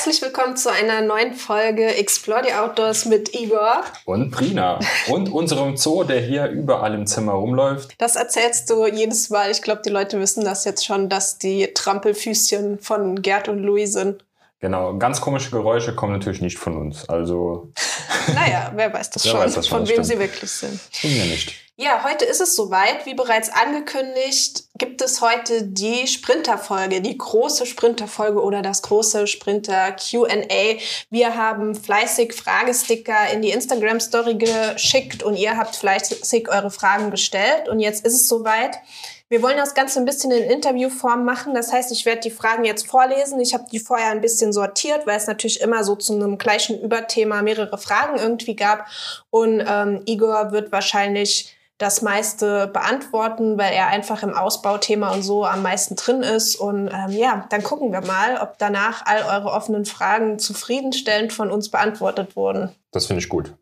Herzlich willkommen zu einer neuen Folge Explore the Outdoors mit Igor. Und Prina. Und unserem Zoo, der hier überall im Zimmer rumläuft. Das erzählst du jedes Mal. Ich glaube, die Leute wissen das jetzt schon, dass die Trampelfüßchen von Gerd und Louis sind. Genau, ganz komische Geräusche kommen natürlich nicht von uns. Also. naja, wer weiß das wer schon, weiß das von wem stimmt. sie wirklich sind. Tun wir nicht. Ja, heute ist es soweit. Wie bereits angekündigt, gibt es heute die Sprinterfolge, die große Sprinterfolge oder das große Sprinter Q&A. Wir haben fleißig Fragesticker in die Instagram Story geschickt und ihr habt fleißig eure Fragen gestellt und jetzt ist es soweit. Wir wollen das Ganze ein bisschen in Interviewform machen. Das heißt, ich werde die Fragen jetzt vorlesen. Ich habe die vorher ein bisschen sortiert, weil es natürlich immer so zu einem gleichen Überthema mehrere Fragen irgendwie gab. Und ähm, Igor wird wahrscheinlich das meiste beantworten, weil er einfach im Ausbauthema und so am meisten drin ist. Und ähm, ja, dann gucken wir mal, ob danach all eure offenen Fragen zufriedenstellend von uns beantwortet wurden. Das finde ich gut.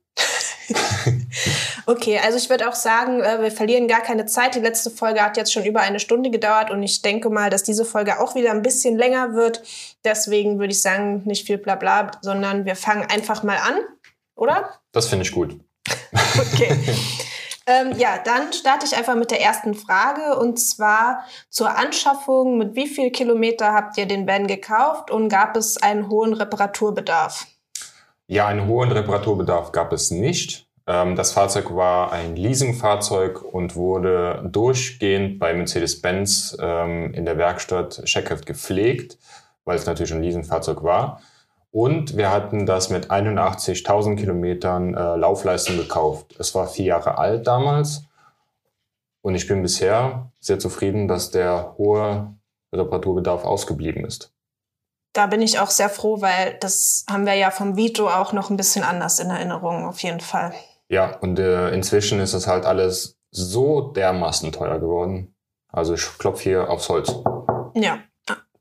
okay, also ich würde auch sagen, äh, wir verlieren gar keine Zeit. Die letzte Folge hat jetzt schon über eine Stunde gedauert und ich denke mal, dass diese Folge auch wieder ein bisschen länger wird. Deswegen würde ich sagen, nicht viel Blabla, sondern wir fangen einfach mal an, oder? Das finde ich gut. okay. Ähm, ja, dann starte ich einfach mit der ersten Frage und zwar zur Anschaffung. Mit wie viel Kilometer habt ihr den Van gekauft und gab es einen hohen Reparaturbedarf? Ja, einen hohen Reparaturbedarf gab es nicht. Ähm, das Fahrzeug war ein Leasingfahrzeug und wurde durchgehend bei Mercedes-Benz ähm, in der Werkstatt Scheckhoff gepflegt, weil es natürlich ein Leasingfahrzeug war. Und wir hatten das mit 81.000 Kilometern äh, Laufleistung gekauft. Es war vier Jahre alt damals. Und ich bin bisher sehr zufrieden, dass der hohe Reparaturbedarf ausgeblieben ist. Da bin ich auch sehr froh, weil das haben wir ja vom Vito auch noch ein bisschen anders in Erinnerung, auf jeden Fall. Ja, und äh, inzwischen ist das halt alles so dermaßen teuer geworden. Also ich klopfe hier aufs Holz. Ja,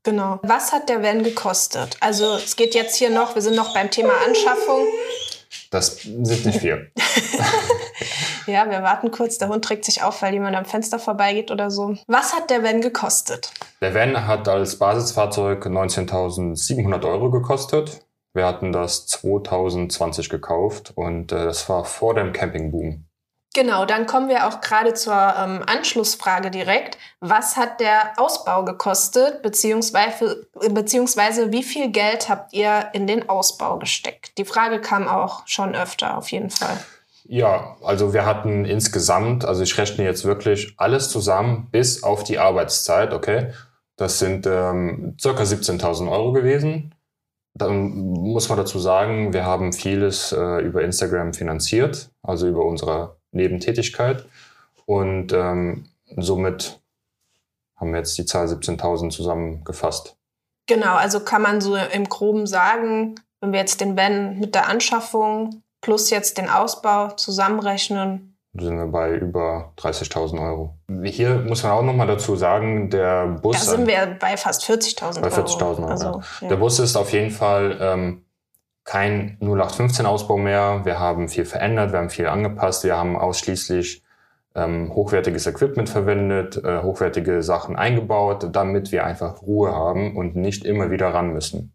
Genau. Was hat der Van gekostet? Also es geht jetzt hier noch, wir sind noch beim Thema Anschaffung. Das sind nicht viel. ja, wir warten kurz. Der Hund trägt sich auf, weil jemand am Fenster vorbeigeht oder so. Was hat der Van gekostet? Der Van hat als Basisfahrzeug 19.700 Euro gekostet. Wir hatten das 2020 gekauft und äh, das war vor dem Campingboom. Genau, dann kommen wir auch gerade zur ähm, Anschlussfrage direkt. Was hat der Ausbau gekostet, beziehungsweise, beziehungsweise wie viel Geld habt ihr in den Ausbau gesteckt? Die Frage kam auch schon öfter, auf jeden Fall. Ja, also wir hatten insgesamt, also ich rechne jetzt wirklich alles zusammen bis auf die Arbeitszeit, okay? Das sind ähm, circa 17.000 Euro gewesen. Dann muss man dazu sagen, wir haben vieles äh, über Instagram finanziert, also über unsere Nebentätigkeit. Und ähm, somit haben wir jetzt die Zahl 17.000 zusammengefasst. Genau, also kann man so im Groben sagen, wenn wir jetzt den Van mit der Anschaffung plus jetzt den Ausbau zusammenrechnen, sind wir bei über 30.000 Euro. Hier muss man auch noch mal dazu sagen, der Bus. Da sind wir bei fast 40.000 Euro. Bei 40.000 Euro. Also, ja. Der Bus ist auf jeden Fall ähm, kein 0815-Ausbau mehr. Wir haben viel verändert, wir haben viel angepasst, wir haben ausschließlich ähm, hochwertiges Equipment verwendet, äh, hochwertige Sachen eingebaut, damit wir einfach Ruhe haben und nicht immer wieder ran müssen.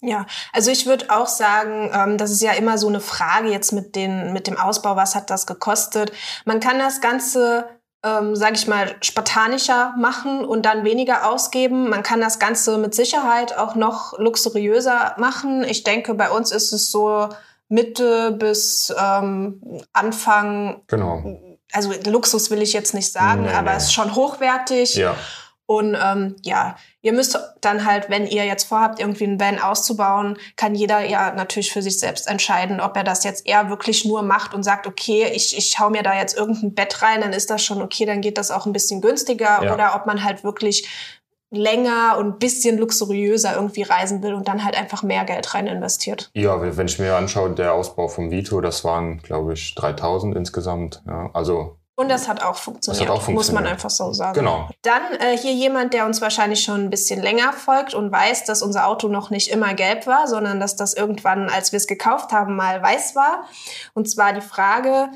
Ja, also ich würde auch sagen, ähm, das ist ja immer so eine Frage jetzt mit, den, mit dem Ausbau, was hat das gekostet? Man kann das Ganze ähm, sage ich mal, spartanischer machen und dann weniger ausgeben. Man kann das Ganze mit Sicherheit auch noch luxuriöser machen. Ich denke, bei uns ist es so Mitte bis ähm, Anfang. Genau. Also Luxus will ich jetzt nicht sagen, nee, aber nee. es ist schon hochwertig. Ja. Und ähm, ja, ihr müsst dann halt, wenn ihr jetzt vorhabt, irgendwie einen Van auszubauen, kann jeder ja natürlich für sich selbst entscheiden, ob er das jetzt eher wirklich nur macht und sagt, okay, ich, ich hau mir da jetzt irgendein Bett rein, dann ist das schon okay, dann geht das auch ein bisschen günstiger. Ja. Oder ob man halt wirklich länger und bisschen luxuriöser irgendwie reisen will und dann halt einfach mehr Geld rein investiert. Ja, wenn ich mir anschaue, der Ausbau vom Vito, das waren, glaube ich, 3000 insgesamt. Ja, also und das hat auch funktioniert, hat auch funktioniert. muss man einfach so sagen. Genau. Dann äh, hier jemand, der uns wahrscheinlich schon ein bisschen länger folgt und weiß, dass unser Auto noch nicht immer gelb war, sondern dass das irgendwann, als wir es gekauft haben, mal weiß war. Und zwar die Frage,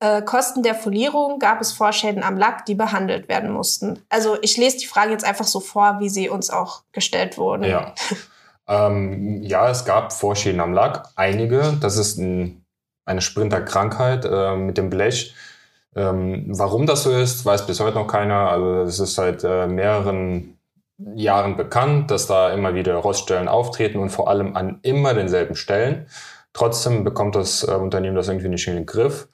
äh, Kosten der Folierung gab es Vorschäden am Lack, die behandelt werden mussten. Also ich lese die Frage jetzt einfach so vor, wie sie uns auch gestellt wurden. Ja. Ähm, ja, es gab Vorschäden am Lack, einige. Das ist ein, eine Sprinterkrankheit äh, mit dem Blech. Ähm, warum das so ist, weiß bis heute noch keiner. Also es ist seit äh, mehreren Jahren bekannt, dass da immer wieder Roststellen auftreten und vor allem an immer denselben Stellen. Trotzdem bekommt das äh, Unternehmen das irgendwie nicht in den Griff.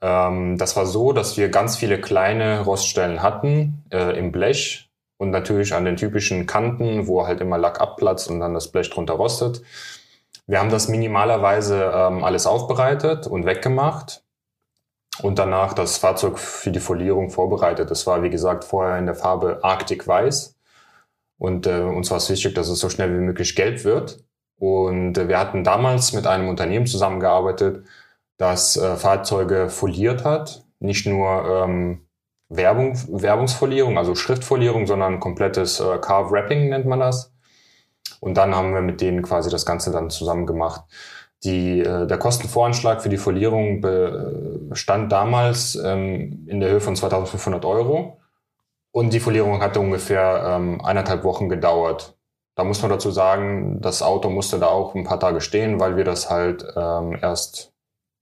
Ähm, das war so, dass wir ganz viele kleine Roststellen hatten äh, im Blech, und natürlich an den typischen Kanten, wo halt immer Lack abplatzt und dann das Blech drunter rostet. Wir haben das minimalerweise ähm, alles aufbereitet und weggemacht und danach das Fahrzeug für die Folierung vorbereitet. Das war, wie gesagt, vorher in der Farbe Arctic Weiß. Und äh, uns war es wichtig, dass es so schnell wie möglich gelb wird. Und äh, wir hatten damals mit einem Unternehmen zusammengearbeitet, das äh, Fahrzeuge foliert hat. Nicht nur ähm, Werbung, Werbungsfolierung, also Schriftfolierung, sondern komplettes äh, Carve Wrapping nennt man das. Und dann haben wir mit denen quasi das Ganze dann zusammen gemacht. Die, äh, der Kostenvoranschlag für die Folierung bestand damals ähm, in der Höhe von 2500 Euro. Und die Folierung hatte ungefähr ähm, eineinhalb Wochen gedauert. Da muss man dazu sagen, das Auto musste da auch ein paar Tage stehen, weil wir das halt ähm, erst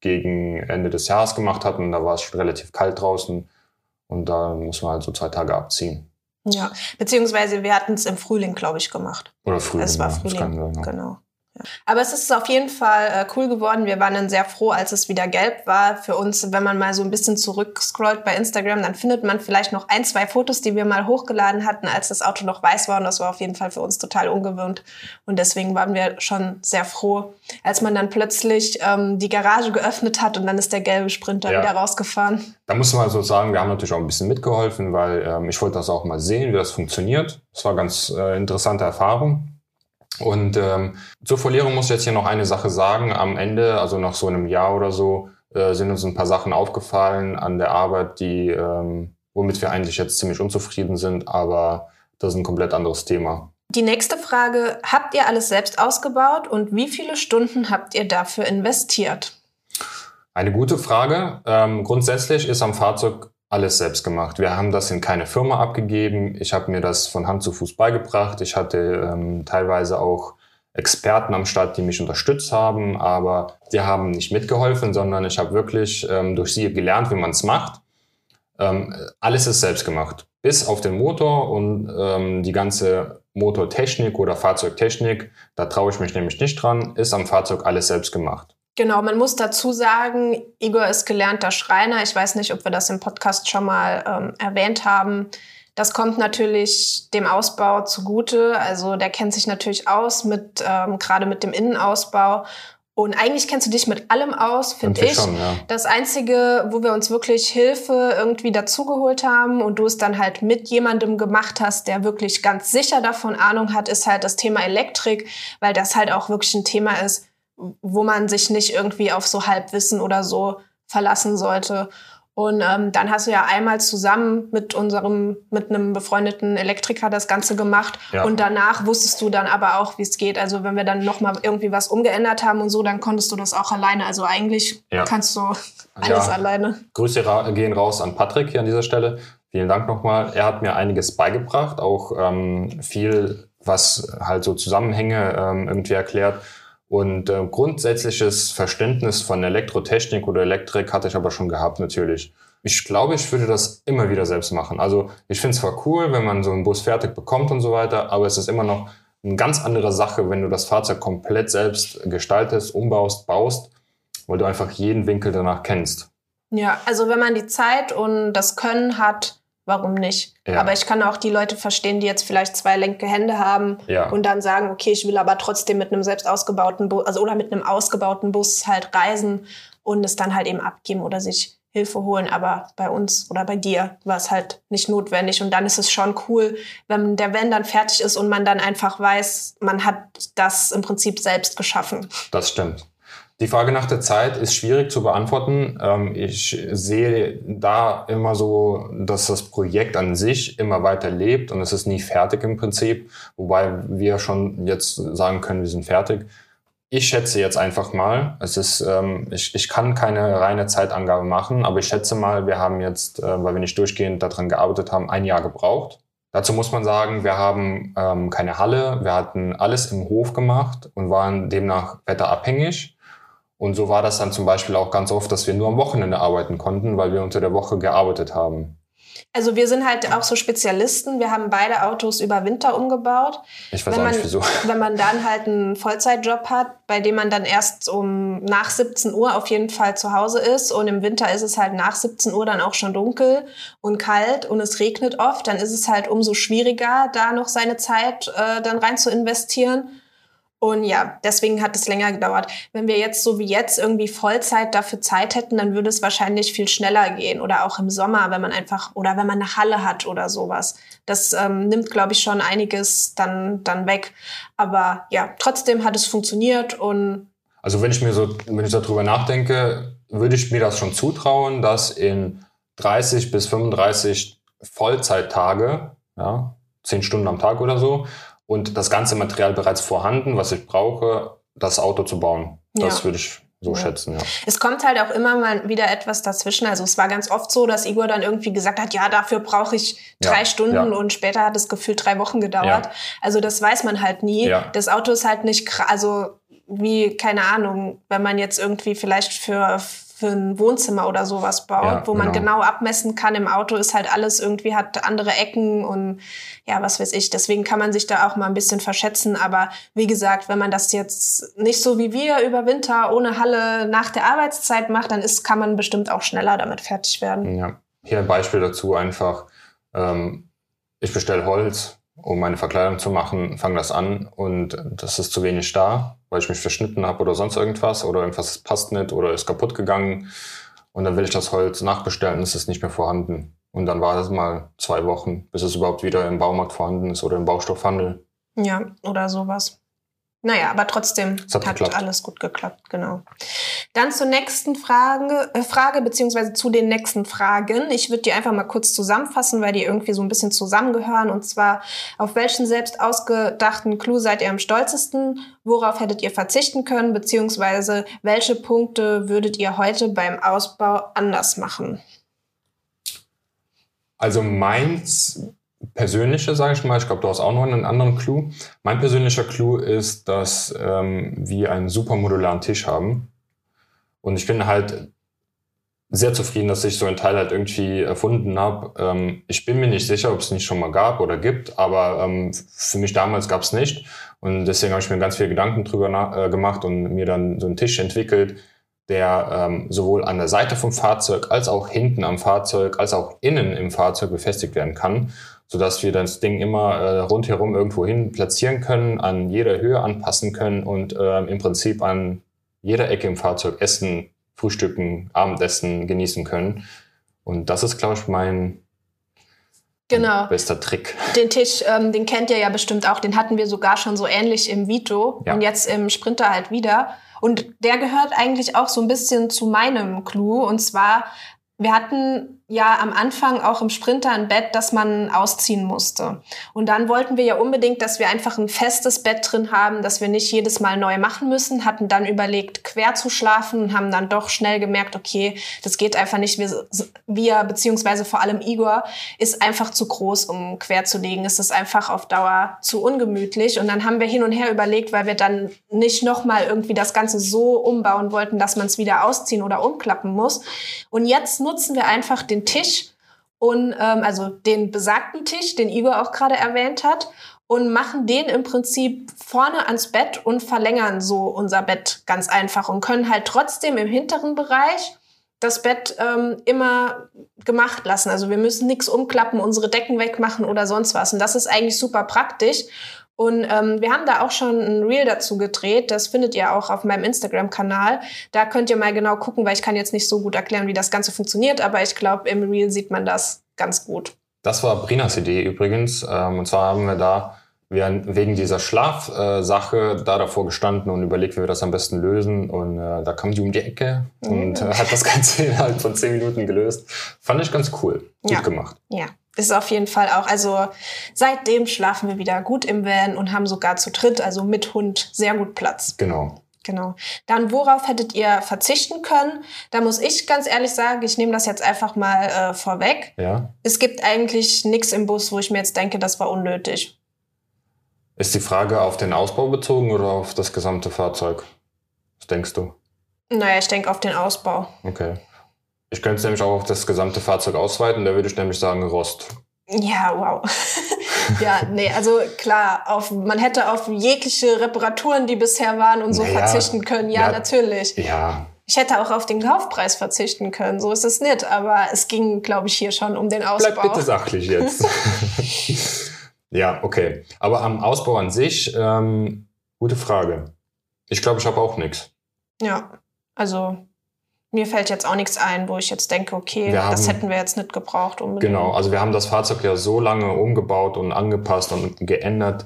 gegen Ende des Jahres gemacht hatten. Da war es schon relativ kalt draußen. Und da muss man halt so zwei Tage abziehen. Ja, beziehungsweise wir hatten es im Frühling, glaube ich, gemacht. Oder Frühling. Es war Frühling, sein, ja. genau. Aber es ist auf jeden Fall äh, cool geworden. Wir waren dann sehr froh, als es wieder gelb war. Für uns, wenn man mal so ein bisschen zurückscrollt bei Instagram, dann findet man vielleicht noch ein, zwei Fotos, die wir mal hochgeladen hatten, als das Auto noch weiß war. Und das war auf jeden Fall für uns total ungewöhnt. Und deswegen waren wir schon sehr froh, als man dann plötzlich ähm, die Garage geöffnet hat und dann ist der gelbe Sprinter ja. wieder rausgefahren. Da muss man so sagen, wir haben natürlich auch ein bisschen mitgeholfen, weil ähm, ich wollte das auch mal sehen, wie das funktioniert. Das war ganz äh, interessante Erfahrung. Und ähm, zur Folierung muss ich jetzt hier noch eine Sache sagen. Am Ende, also nach so einem Jahr oder so, äh, sind uns ein paar Sachen aufgefallen an der Arbeit, die, ähm, womit wir eigentlich jetzt ziemlich unzufrieden sind, aber das ist ein komplett anderes Thema. Die nächste Frage, habt ihr alles selbst ausgebaut und wie viele Stunden habt ihr dafür investiert? Eine gute Frage. Ähm, grundsätzlich ist am Fahrzeug alles selbst gemacht. Wir haben das in keine Firma abgegeben. Ich habe mir das von Hand zu Fuß beigebracht. Ich hatte ähm, teilweise auch Experten am Start, die mich unterstützt haben, aber die haben nicht mitgeholfen, sondern ich habe wirklich ähm, durch sie gelernt, wie man es macht. Ähm, alles ist selbst gemacht, bis auf den Motor und ähm, die ganze Motortechnik oder Fahrzeugtechnik. Da traue ich mich nämlich nicht dran. Ist am Fahrzeug alles selbst gemacht. Genau, man muss dazu sagen, Igor ist gelernter Schreiner. Ich weiß nicht, ob wir das im Podcast schon mal ähm, erwähnt haben. Das kommt natürlich dem Ausbau zugute. Also der kennt sich natürlich aus mit ähm, gerade mit dem Innenausbau. Und eigentlich kennst du dich mit allem aus, finde ich. Schon, ja. Das Einzige, wo wir uns wirklich Hilfe irgendwie dazugeholt haben und du es dann halt mit jemandem gemacht hast, der wirklich ganz sicher davon Ahnung hat, ist halt das Thema Elektrik, weil das halt auch wirklich ein Thema ist, wo man sich nicht irgendwie auf so Halbwissen oder so verlassen sollte. Und ähm, dann hast du ja einmal zusammen mit unserem, mit einem befreundeten Elektriker das Ganze gemacht. Ja. Und danach wusstest du dann aber auch, wie es geht. Also wenn wir dann nochmal irgendwie was umgeändert haben und so, dann konntest du das auch alleine. Also eigentlich ja. kannst du alles ja. alleine. Grüße gehen raus an Patrick hier an dieser Stelle. Vielen Dank nochmal. Er hat mir einiges beigebracht, auch ähm, viel, was halt so Zusammenhänge ähm, irgendwie erklärt. Und äh, grundsätzliches Verständnis von Elektrotechnik oder Elektrik hatte ich aber schon gehabt, natürlich. Ich glaube, ich würde das immer wieder selbst machen. Also ich finde es zwar cool, wenn man so einen Bus fertig bekommt und so weiter, aber es ist immer noch eine ganz andere Sache, wenn du das Fahrzeug komplett selbst gestaltest, umbaust, baust, weil du einfach jeden Winkel danach kennst. Ja, also wenn man die Zeit und das Können hat, warum nicht? Ja. Aber ich kann auch die Leute verstehen, die jetzt vielleicht zwei lenke Hände haben ja. und dann sagen, okay, ich will aber trotzdem mit einem selbst ausgebauten Bus, also oder mit einem ausgebauten Bus halt reisen und es dann halt eben abgeben oder sich Hilfe holen. Aber bei uns oder bei dir war es halt nicht notwendig. Und dann ist es schon cool, wenn der Van dann fertig ist und man dann einfach weiß, man hat das im Prinzip selbst geschaffen. Das stimmt. Die Frage nach der Zeit ist schwierig zu beantworten. Ähm, ich sehe da immer so, dass das Projekt an sich immer weiter lebt und es ist nie fertig im Prinzip, wobei wir schon jetzt sagen können, wir sind fertig. Ich schätze jetzt einfach mal, es ist, ähm, ich, kann keine reine Zeitangabe machen, aber ich schätze mal, wir haben jetzt, äh, weil wir nicht durchgehend daran gearbeitet haben, ein Jahr gebraucht Dazu muss man sagen, wir haben ähm, keine Halle, wir hatten alles im Hof gemacht und waren demnach wetterabhängig. Und so war das dann zum Beispiel auch ganz oft, dass wir nur am Wochenende arbeiten konnten, weil wir unter der Woche gearbeitet haben. Also wir sind halt auch so Spezialisten. Wir haben beide Autos über Winter umgebaut. Ich weiß wenn auch man, nicht wieso. Wenn man dann halt einen Vollzeitjob hat, bei dem man dann erst um nach 17 Uhr auf jeden Fall zu Hause ist und im Winter ist es halt nach 17 Uhr dann auch schon dunkel und kalt und es regnet oft, dann ist es halt umso schwieriger, da noch seine Zeit äh, dann rein zu investieren. Und ja, deswegen hat es länger gedauert. Wenn wir jetzt so wie jetzt irgendwie Vollzeit dafür Zeit hätten, dann würde es wahrscheinlich viel schneller gehen. Oder auch im Sommer, wenn man einfach, oder wenn man eine Halle hat oder sowas. Das ähm, nimmt, glaube ich, schon einiges dann, dann weg. Aber ja, trotzdem hat es funktioniert und. Also wenn ich mir so, wenn ich darüber nachdenke, würde ich mir das schon zutrauen, dass in 30 bis 35 Vollzeittage, ja, 10 Stunden am Tag oder so, und das ganze Material bereits vorhanden, was ich brauche, das Auto zu bauen. Das Ja. würde ich so Ja. schätzen, ja. Es kommt halt auch immer mal wieder etwas dazwischen. Also es war ganz oft so, dass Igor dann irgendwie gesagt hat, ja, dafür brauche ich drei Ja, Stunden und später hat es gefühlt drei Wochen gedauert. Also das weiß man halt nie. Das Auto ist halt nicht, also wie, keine Ahnung, wenn man jetzt irgendwie vielleicht für, für ein Wohnzimmer oder sowas baut, Ja, wo man genau. genau abmessen kann. Im Auto ist halt alles irgendwie, hat andere Ecken und ja, was weiß ich. Deswegen kann man sich da auch mal ein bisschen verschätzen. Aber wie gesagt, wenn man das jetzt nicht so wie wir über Winter ohne Halle nach der Arbeitszeit macht, dann ist, kann man bestimmt auch schneller damit fertig werden. Ja. Hier ein Beispiel dazu einfach. Ähm, ich bestelle Holz, um meine Verkleidung zu machen, fange das an und das ist zu wenig da, weil ich mich verschnitten habe oder sonst irgendwas oder irgendwas passt nicht oder ist kaputt gegangen. Und dann will ich das Holz nachbestellen, ist es nicht mehr vorhanden. Und dann war das mal zwei Wochen, bis es überhaupt wieder im Baumarkt vorhanden ist oder im Baustoffhandel. Ja, oder sowas. Naja, aber trotzdem Es hat hat, alles gut geklappt, genau. Dann zur nächsten Frage, äh, Frage beziehungsweise zu den nächsten Fragen. Ich würde die einfach mal kurz zusammenfassen, weil die irgendwie so ein bisschen zusammengehören. Und zwar, auf welchen selbst ausgedachten Clou seid ihr am stolzesten? Worauf hättet ihr verzichten können? Beziehungsweise, welche Punkte würdet ihr heute beim Ausbau anders machen? Also meins persönliche, sage ich mal, ich glaube, du hast auch noch einen anderen Clou. Mein persönlicher Clou ist, dass ähm, wir einen super modularen Tisch haben. Und ich bin halt sehr zufrieden, dass ich so ein Teil halt irgendwie erfunden habe. Ähm, ich bin mir nicht sicher, ob es nicht schon mal gab oder gibt, aber ähm, für mich damals gab es nicht. Und deswegen habe ich mir ganz viele Gedanken drüber äh, gemacht und mir dann so einen Tisch entwickelt, der ähm, sowohl an der Seite vom Fahrzeug als auch hinten am Fahrzeug als auch innen im Fahrzeug befestigt werden kann, sodass wir das Ding immer äh, rundherum irgendwo hin platzieren können, an jeder Höhe anpassen können und ähm, im Prinzip an jeder Ecke im Fahrzeug essen, frühstücken, Abendessen genießen können. Und das ist, glaube ich, mein Genau. bester Trick. Den Tisch, ähm, den kennt ihr ja bestimmt auch. Den hatten wir sogar schon so ähnlich im Vito Ja. und jetzt im Sprinter halt wieder. Und der gehört eigentlich auch so ein bisschen zu meinem Clou. Und zwar, wir hatten ja am Anfang auch im Sprinter ein Bett, das man ausziehen musste. Und dann wollten wir ja unbedingt, dass wir einfach ein festes Bett drin haben, dass wir nicht jedes Mal neu machen müssen, hatten dann überlegt, quer zu schlafen und haben dann doch schnell gemerkt, okay, das geht einfach nicht. Wir, wir beziehungsweise vor allem Igor, ist einfach zu groß, um quer zu legen. Es ist einfach auf Dauer zu ungemütlich. Und dann haben wir hin und her überlegt, weil wir dann nicht nochmal irgendwie das Ganze so umbauen wollten, dass man es wieder ausziehen oder umklappen muss. Und jetzt nutzen wir einfach den Tisch und ähm, also den besagten Tisch, den Igor auch gerade erwähnt hat, und machen den im Prinzip vorne ans Bett und verlängern so unser Bett ganz einfach und können halt trotzdem im hinteren Bereich das Bett ähm, immer gemacht lassen. Also wir müssen nichts umklappen, unsere Decken wegmachen oder sonst was. Und das ist eigentlich super praktisch. Und ähm, wir haben da auch schon ein Reel dazu gedreht. Das findet ihr auch auf meinem Instagram-Kanal. Da könnt ihr mal genau gucken, weil ich kann jetzt nicht so gut erklären, wie das Ganze funktioniert. Aber ich glaube, im Reel sieht man das ganz gut. Das war Brinas Idee übrigens. Ähm, und zwar haben wir da wir wegen dieser Schlafsache da davor gestanden und überlegt, wie wir das am besten lösen. Und äh, da kam die um die Ecke und äh, hat das Ganze innerhalb von zehn Minuten gelöst. Fand ich ganz cool. Gut Ja. gemacht. Ja, ist auf jeden Fall auch. Also seitdem schlafen wir wieder gut im Van und haben sogar zu dritt, also mit Hund, sehr gut Platz. Genau. Genau. Dann worauf hättet ihr verzichten können? Da muss ich ganz ehrlich sagen, ich nehme das jetzt einfach mal äh, vorweg. Ja. Es gibt eigentlich nichts im Bus, wo ich mir jetzt denke, das war unnötig. Ist die Frage auf den Ausbau bezogen oder auf das gesamte Fahrzeug? Was denkst du? Naja, ich denke auf den Ausbau. Okay. Ich könnte es nämlich auch auf das gesamte Fahrzeug ausweiten, da würde ich nämlich sagen Rost. Ja, wow. ja, nee, also klar, auf, man hätte auf jegliche Reparaturen, die bisher waren und so Naja, verzichten können. Ja, ja. natürlich. Ja, Ich hätte auch auf den Kaufpreis verzichten können, so ist es nicht. Aber es ging, glaube ich, hier schon um den Ausbau. bleib bitte sachlich jetzt. ja, okay. Aber am Ausbau an sich, ähm, gute Frage. Ich glaube, ich habe auch nichts. Ja, also mir fällt jetzt auch nichts ein, wo ich jetzt denke, okay, Wir das haben- hätten wir jetzt nicht gebraucht unbedingt. Genau, also wir haben das Fahrzeug ja so lange umgebaut und angepasst und geändert,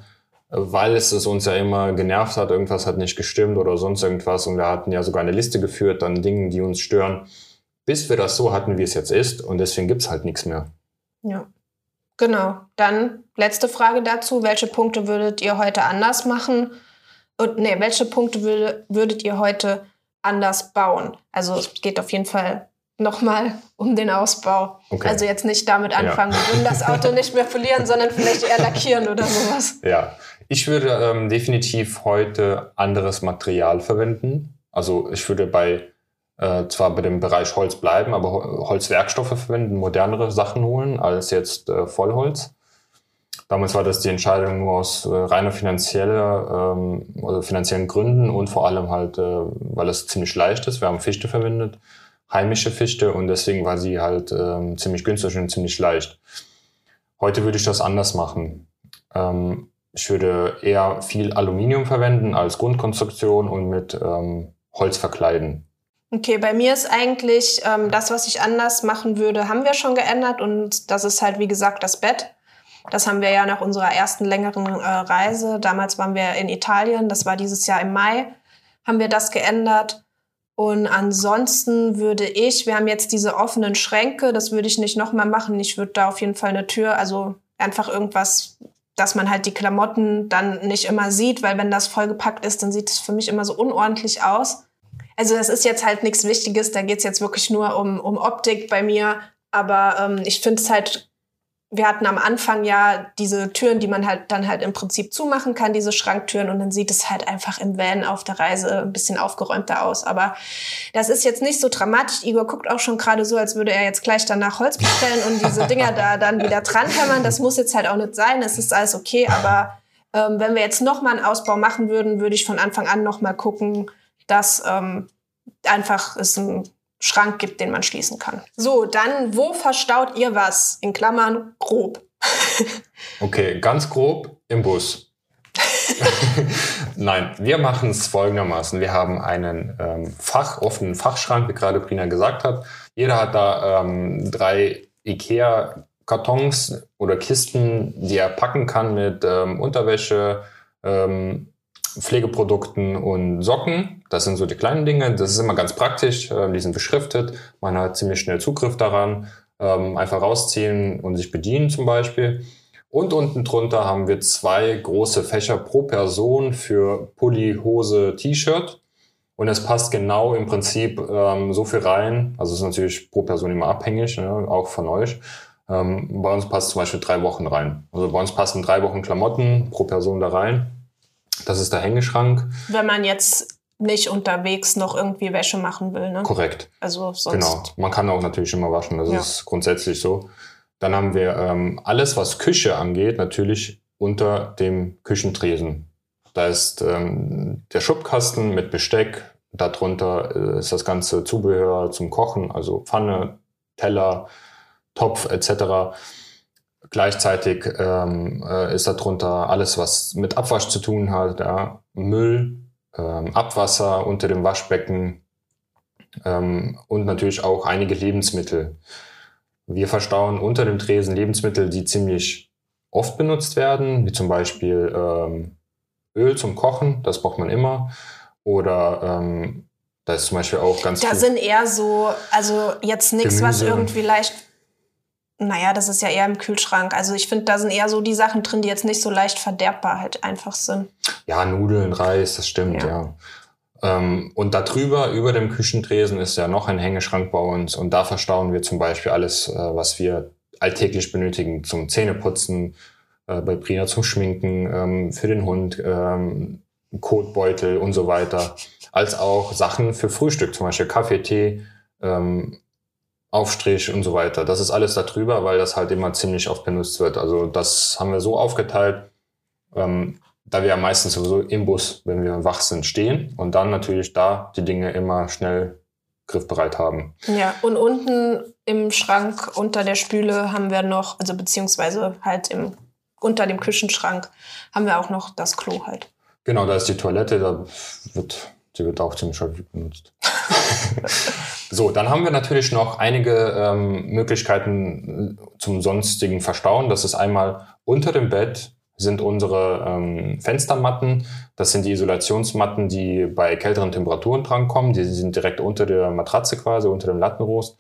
weil es, es uns ja immer genervt hat, irgendwas hat nicht gestimmt oder sonst irgendwas. Und wir hatten ja sogar eine Liste geführt an Dingen, die uns stören, bis wir das so hatten, wie es jetzt ist. Und deswegen gibt's halt nichts mehr. Ja. Genau. Dann letzte Frage dazu. Welche Punkte würdet ihr heute anders machen? Und nee, welche Punkte würde, würdet ihr heute anders bauen? Also es geht auf jeden Fall nochmal um den Ausbau. Okay. Also jetzt nicht damit anfangen, wir würden das Auto nicht mehr polieren, sondern vielleicht eher lackieren oder sowas. Ja, ich würde ähm, definitiv heute anderes Material verwenden. Also ich würde bei äh, zwar bei dem Bereich Holz bleiben, aber Hol- Holzwerkstoffe verwenden, modernere Sachen holen als jetzt äh, Vollholz. Damals war das die Entscheidung nur aus äh, reiner finanzieller, ähm, oder finanziellen Gründen und vor allem halt, äh, weil es ziemlich leicht ist. Wir haben Fichte verwendet, heimische Fichte und deswegen war sie halt ähm, ziemlich günstig und ziemlich leicht. Heute würde ich das anders machen. Ähm, ich würde eher viel Aluminium verwenden als Grundkonstruktion und mit ähm, Holz verkleiden. Okay, bei mir ist eigentlich ähm, das, was ich anders machen würde, haben wir schon geändert und das ist halt, wie gesagt, das Bett. Das haben wir ja nach unserer ersten längeren äh, Reise, damals waren wir in Italien, das war dieses Jahr im Mai, haben wir das geändert. Und ansonsten würde ich, wir haben jetzt diese offenen Schränke, das würde ich nicht nochmal machen. Ich würde da auf jeden Fall eine Tür, also einfach irgendwas, dass man halt die Klamotten dann nicht immer sieht, weil wenn das vollgepackt ist, dann sieht es für mich immer so unordentlich aus. Also das ist jetzt halt nichts Wichtiges, da geht's jetzt wirklich nur um, um Optik bei mir. Aber ähm, ich finde es halt, wir hatten am Anfang ja diese Türen, die man halt dann halt im Prinzip zumachen kann, diese Schranktüren, und dann sieht es halt einfach im Van auf der Reise ein bisschen aufgeräumter aus. Aber das ist jetzt nicht so dramatisch. Igor guckt auch schon gerade so, als würde er jetzt gleich danach Holz bestellen und diese Dinger da dann wieder dran hämmern. Das muss jetzt halt auch nicht sein. Es ist alles okay, aber ähm, wenn wir jetzt nochmal einen Ausbau machen würden, würde ich von Anfang an nochmal gucken, dass ähm, einfach es einen Schrank gibt, den man schließen kann. So, dann, wo verstaut ihr was? In Klammern grob. Okay, ganz grob im Bus. Nein, wir machen es folgendermaßen. Wir haben einen ähm, Fach, offenen Fachschrank, wie gerade Brina gesagt hat. Jeder hat da ähm, drei Ikea-Kartons oder Kisten, die er packen kann mit ähm, Unterwäsche, ähm, Pflegeprodukten und Socken. Das sind so die kleinen Dinge. Das ist immer ganz praktisch. Ähm, die sind beschriftet. Man hat ziemlich schnell Zugriff daran. Ähm, einfach rausziehen und sich bedienen zum Beispiel. Und unten drunter haben wir zwei große Fächer pro Person für Pulli, Hose, T-Shirt. Und es passt genau im Prinzip ähm, so viel rein. Also es ist natürlich pro Person immer abhängig, ne, auch von euch. Ähm, bei uns passt zum Beispiel drei Wochen rein. Also bei uns passen drei Wochen Klamotten pro Person da rein. Das ist der Hängeschrank. Wenn man jetzt nicht unterwegs noch irgendwie Wäsche machen will. Ne? Korrekt. Also sonst. Genau. Man kann auch natürlich immer waschen. Das Ja. ist grundsätzlich so. Dann haben wir ähm, alles, was Küche angeht, natürlich unter dem Küchentresen. Da ist ähm, der Schubkasten mit Besteck. Darunter äh, ist das ganze Zubehör zum Kochen, also Pfanne, Teller, Topf etc. Gleichzeitig ähm, äh, ist darunter alles, was mit Abwasch zu tun hat, ja, Müll, ähm, Abwasser unter dem Waschbecken ähm, und natürlich auch einige Lebensmittel. Wir verstauen unter dem Tresen Lebensmittel, die ziemlich oft benutzt werden, wie zum Beispiel ähm, Öl zum Kochen, das braucht man immer. Oder ähm, da ist zum Beispiel auch ganz Da sind eher so, also jetzt nichts, was irgendwie leicht. Naja, das ist ja eher im Kühlschrank. Also ich finde, da sind eher so die Sachen drin, die jetzt nicht so leicht verderbbar halt einfach sind. Ja, Nudeln, Reis, das stimmt, Ja. ja. Ähm, und darüber, über dem Küchentresen, ist ja noch ein Hängeschrank bei uns. Und da verstauen wir zum Beispiel alles, äh, was wir alltäglich benötigen zum Zähneputzen, äh, bei Prina zum Schminken, ähm, für den Hund, ähm, Kotbeutel und so weiter. Als auch Sachen für Frühstück, zum Beispiel Kaffee, Tee, ähm, Aufstrich und so weiter. Das ist alles darüber, weil das halt immer ziemlich oft benutzt wird. Also das haben wir so aufgeteilt, ähm, da wir ja meistens sowieso im Bus, wenn wir wach sind, stehen und dann natürlich da die Dinge immer schnell griffbereit haben. Ja, und unten im Schrank unter der Spüle haben wir noch, also beziehungsweise halt im, unter dem Küchenschrank haben wir auch noch das Klo halt. Genau, da ist die Toilette, da wird, die wird auch ziemlich häufig benutzt. so, dann haben wir natürlich noch einige ähm, Möglichkeiten zum sonstigen Verstauen. Das ist einmal unter dem Bett sind unsere ähm, Fenstermatten. Das sind die Isolationsmatten, die bei kälteren Temperaturen drankommen. Die sind direkt unter der Matratze quasi, unter dem Lattenrost.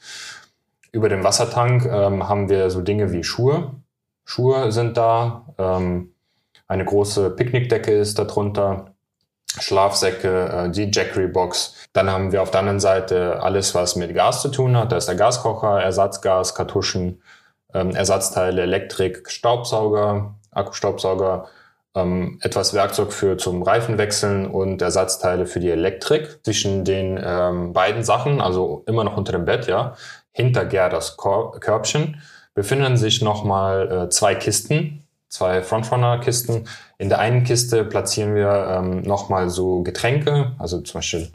Über dem Wassertank ähm, haben wir so Dinge wie Schuhe. Schuhe sind da. Ähm, eine große Picknickdecke ist darunter. Schlafsäcke, äh, die Jackery-Box. Dann haben wir auf der anderen Seite alles, was mit Gas zu tun hat. Da ist der Gaskocher, Ersatzgas, Kartuschen, ähm, Ersatzteile, Elektrik, Staubsauger, Akkustaubsauger, ähm, etwas Werkzeug für zum Reifenwechseln und Ersatzteile für die Elektrik. Zwischen den ähm, beiden Sachen, also immer noch unter dem Bett, ja, hinter Gerdas Körbchen, befinden sich nochmal äh, zwei Kisten, zwei Frontrunner-Kisten. In der einen Kiste platzieren wir ähm, nochmal so Getränke, also zum Beispiel,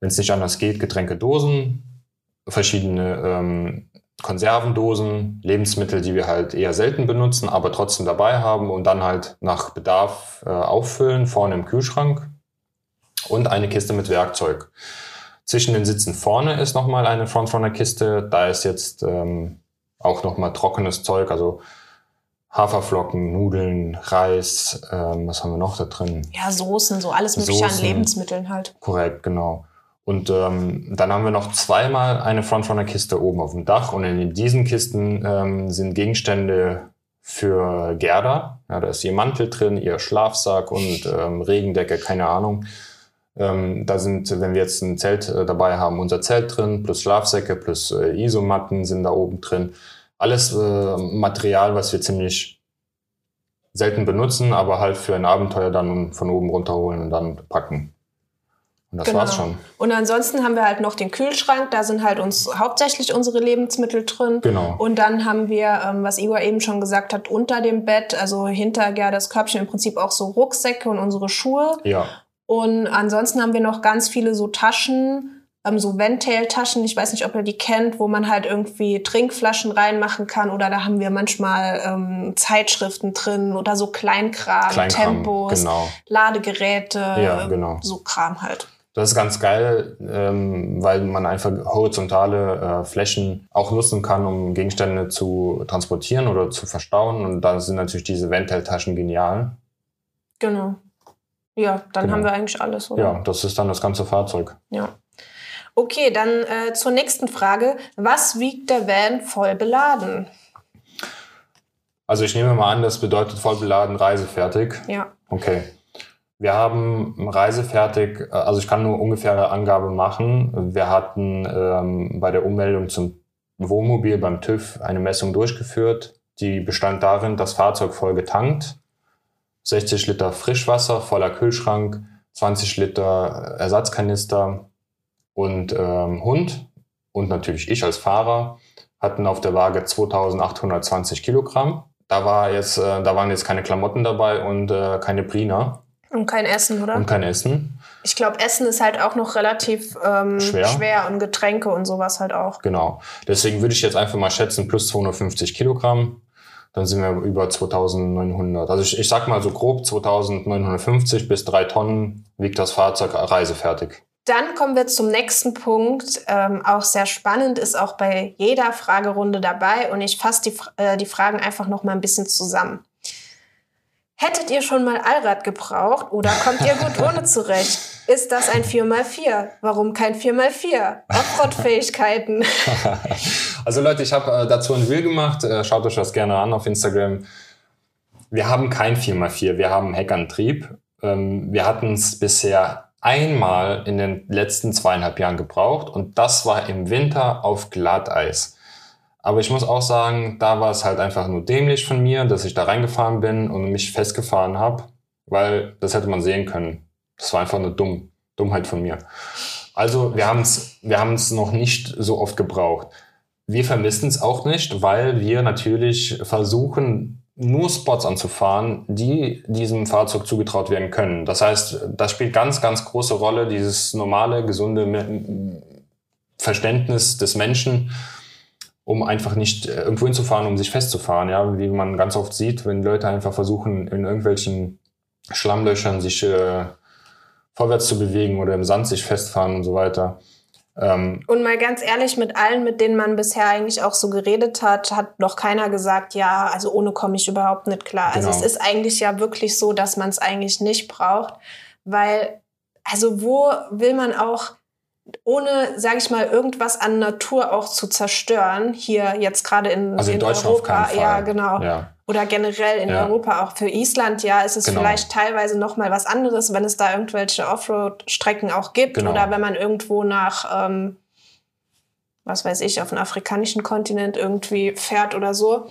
wenn es nicht anders geht, Getränkedosen, verschiedene ähm, Konservendosen, Lebensmittel, die wir halt eher selten benutzen, aber trotzdem dabei haben und dann halt nach Bedarf äh, auffüllen, vorne im Kühlschrank. Und eine Kiste mit Werkzeug. Zwischen den Sitzen vorne ist nochmal eine Frontrunner-Kiste, da ist jetzt ähm, auch nochmal trockenes Zeug, also Haferflocken, Nudeln, Reis, ähm, was haben wir noch da drin? Ja, Soßen, so alles mögliche Soßen, an Lebensmitteln halt. Korrekt, genau. Und ähm, dann haben wir noch zweimal eine Frontrunner-Kiste oben auf dem Dach und in diesen Kisten ähm, sind Gegenstände für Gerda. Ja, da ist ihr Mantel drin, ihr Schlafsack und ähm, Regendecke, keine Ahnung. Ähm, da sind, wenn wir jetzt ein Zelt äh, dabei haben, unser Zelt drin, plus Schlafsäcke, plus äh, Isomatten sind da oben drin. Alles äh, Material, was wir ziemlich selten benutzen, aber halt für ein Abenteuer dann von oben runterholen und dann packen. Und das genau. war's schon. Und ansonsten haben wir halt noch den Kühlschrank, da sind halt uns hauptsächlich unsere Lebensmittel drin. Genau. Und dann haben wir, ähm, was Igor eben schon gesagt hat, unter dem Bett, also hinter Gerdas Körbchen im Prinzip auch so Rucksäcke und unsere Schuhe. Ja. Und ansonsten haben wir noch ganz viele so Taschen, ähm, so Ventail-Taschen, ich weiß nicht, ob ihr die kennt, wo man halt irgendwie Trinkflaschen reinmachen kann oder da haben wir manchmal ähm, Zeitschriften drin oder so Kleinkram, Kleinkram Tempos, genau. Ladegeräte, ja, genau. so Kram halt. Das ist ganz geil, ähm, weil man einfach horizontale äh, Flächen auch nutzen kann, um Gegenstände zu transportieren oder zu verstauen. Und da sind natürlich diese Ventel-Taschen genial. Genau. Ja, dann genau. haben wir eigentlich alles, oder? Ja, das ist dann das ganze Fahrzeug. Ja. Okay, dann äh, zur nächsten Frage. Was wiegt der Van voll beladen? Also ich nehme mal an, das bedeutet voll beladen, reisefertig. Ja. Okay. Wir haben reisefertig, äh, also ich kann nur ungefähre Angabe machen. Wir hatten ähm, bei der Ummeldung zum Wohnmobil beim TÜV eine Messung durchgeführt. Die bestand darin, das Fahrzeug voll getankt, 60 Liter Frischwasser, voller Kühlschrank, 20 Liter Ersatzkanister und ähm, Hund und natürlich ich als Fahrer hatten auf der Waage 2820 Kilogramm. Da war jetzt, äh, da waren jetzt keine Klamotten dabei und äh, keine Prina. Und kein Essen, oder? Und kein Essen. Ich glaube, Essen ist halt auch noch relativ ähm, schwer. schwer und Getränke und sowas halt auch. Genau. Deswegen würde ich jetzt einfach mal schätzen, plus 250 Kilogramm. Dann sind wir über 2900. Also ich, ich sag mal so grob 2950 bis drei Tonnen wiegt das Fahrzeug reisefertig. Dann kommen wir zum nächsten Punkt. Ähm, auch sehr spannend, ist auch bei jeder Fragerunde dabei. Und ich fasse die, äh, die Fragen einfach noch mal ein bisschen zusammen. Hättet ihr schon mal Allrad gebraucht oder kommt ihr gut ohne zurecht? Ist das ein 4x4? Warum kein 4x4? Offroad-Fähigkeiten. also Leute, ich habe äh, dazu ein Reel gemacht. Äh, schaut euch das gerne an auf Instagram. Wir haben kein 4x4, wir haben Heckantrieb. Ähm, wir hatten es bisher einmal in den letzten zweieinhalb Jahren gebraucht und das war im Winter auf Glatteis. Aber ich muss auch sagen, da war es halt einfach nur dämlich von mir, dass ich da reingefahren bin und mich festgefahren habe, weil das hätte man sehen können. Das war einfach eine Dumm, Dummheit von mir. Also wir haben es wir haben's noch nicht so oft gebraucht. Wir vermissen es auch nicht, weil wir natürlich versuchen, nur Spots anzufahren, die diesem Fahrzeug zugetraut werden können. Das heißt, das spielt ganz, ganz große Rolle, dieses normale, gesunde Verständnis des Menschen, um einfach nicht äh, irgendwo hinzufahren, um sich festzufahren. Ja, wie man ganz oft sieht, wenn Leute einfach versuchen, in irgendwelchen Schlammlöchern sich äh, vorwärts zu bewegen oder im Sand sich festfahren und so weiter. Ähm, und mal ganz ehrlich, mit allen, mit denen man bisher eigentlich auch so geredet hat, hat noch keiner gesagt, ja, also ohne komme ich überhaupt nicht klar. Genau. Also es ist eigentlich ja wirklich so, dass man es eigentlich nicht braucht, weil, also wo will man auch ohne, sage ich mal, irgendwas an Natur auch zu zerstören, hier jetzt gerade in, also in, in Europa, ja genau, ja. oder generell in ja. Europa, auch für Island, ja, ist es genau. vielleicht teilweise noch mal was anderes, wenn es da irgendwelche Offroad-Strecken auch gibt genau. oder wenn man irgendwo nach, ähm, was weiß ich, auf den afrikanischen Kontinent irgendwie fährt oder so.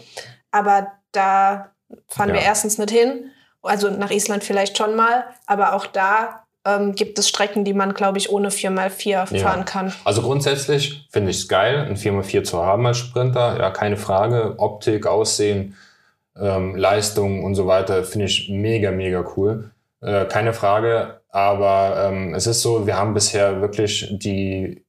Aber da fahren ja. wir erstens nicht hin, also nach Island vielleicht schon mal, aber auch da ähm, gibt es Strecken, die man, glaube ich, ohne 4x4 ja. fahren kann. Also grundsätzlich finde ich es geil, ein 4x4 zu haben als Sprinter. Ja, keine Frage. Optik, Aussehen, ähm, Leistung und so weiter finde ich mega, mega cool. Äh, keine Frage. Aber ähm, es ist so, wir haben bisher wirklich die,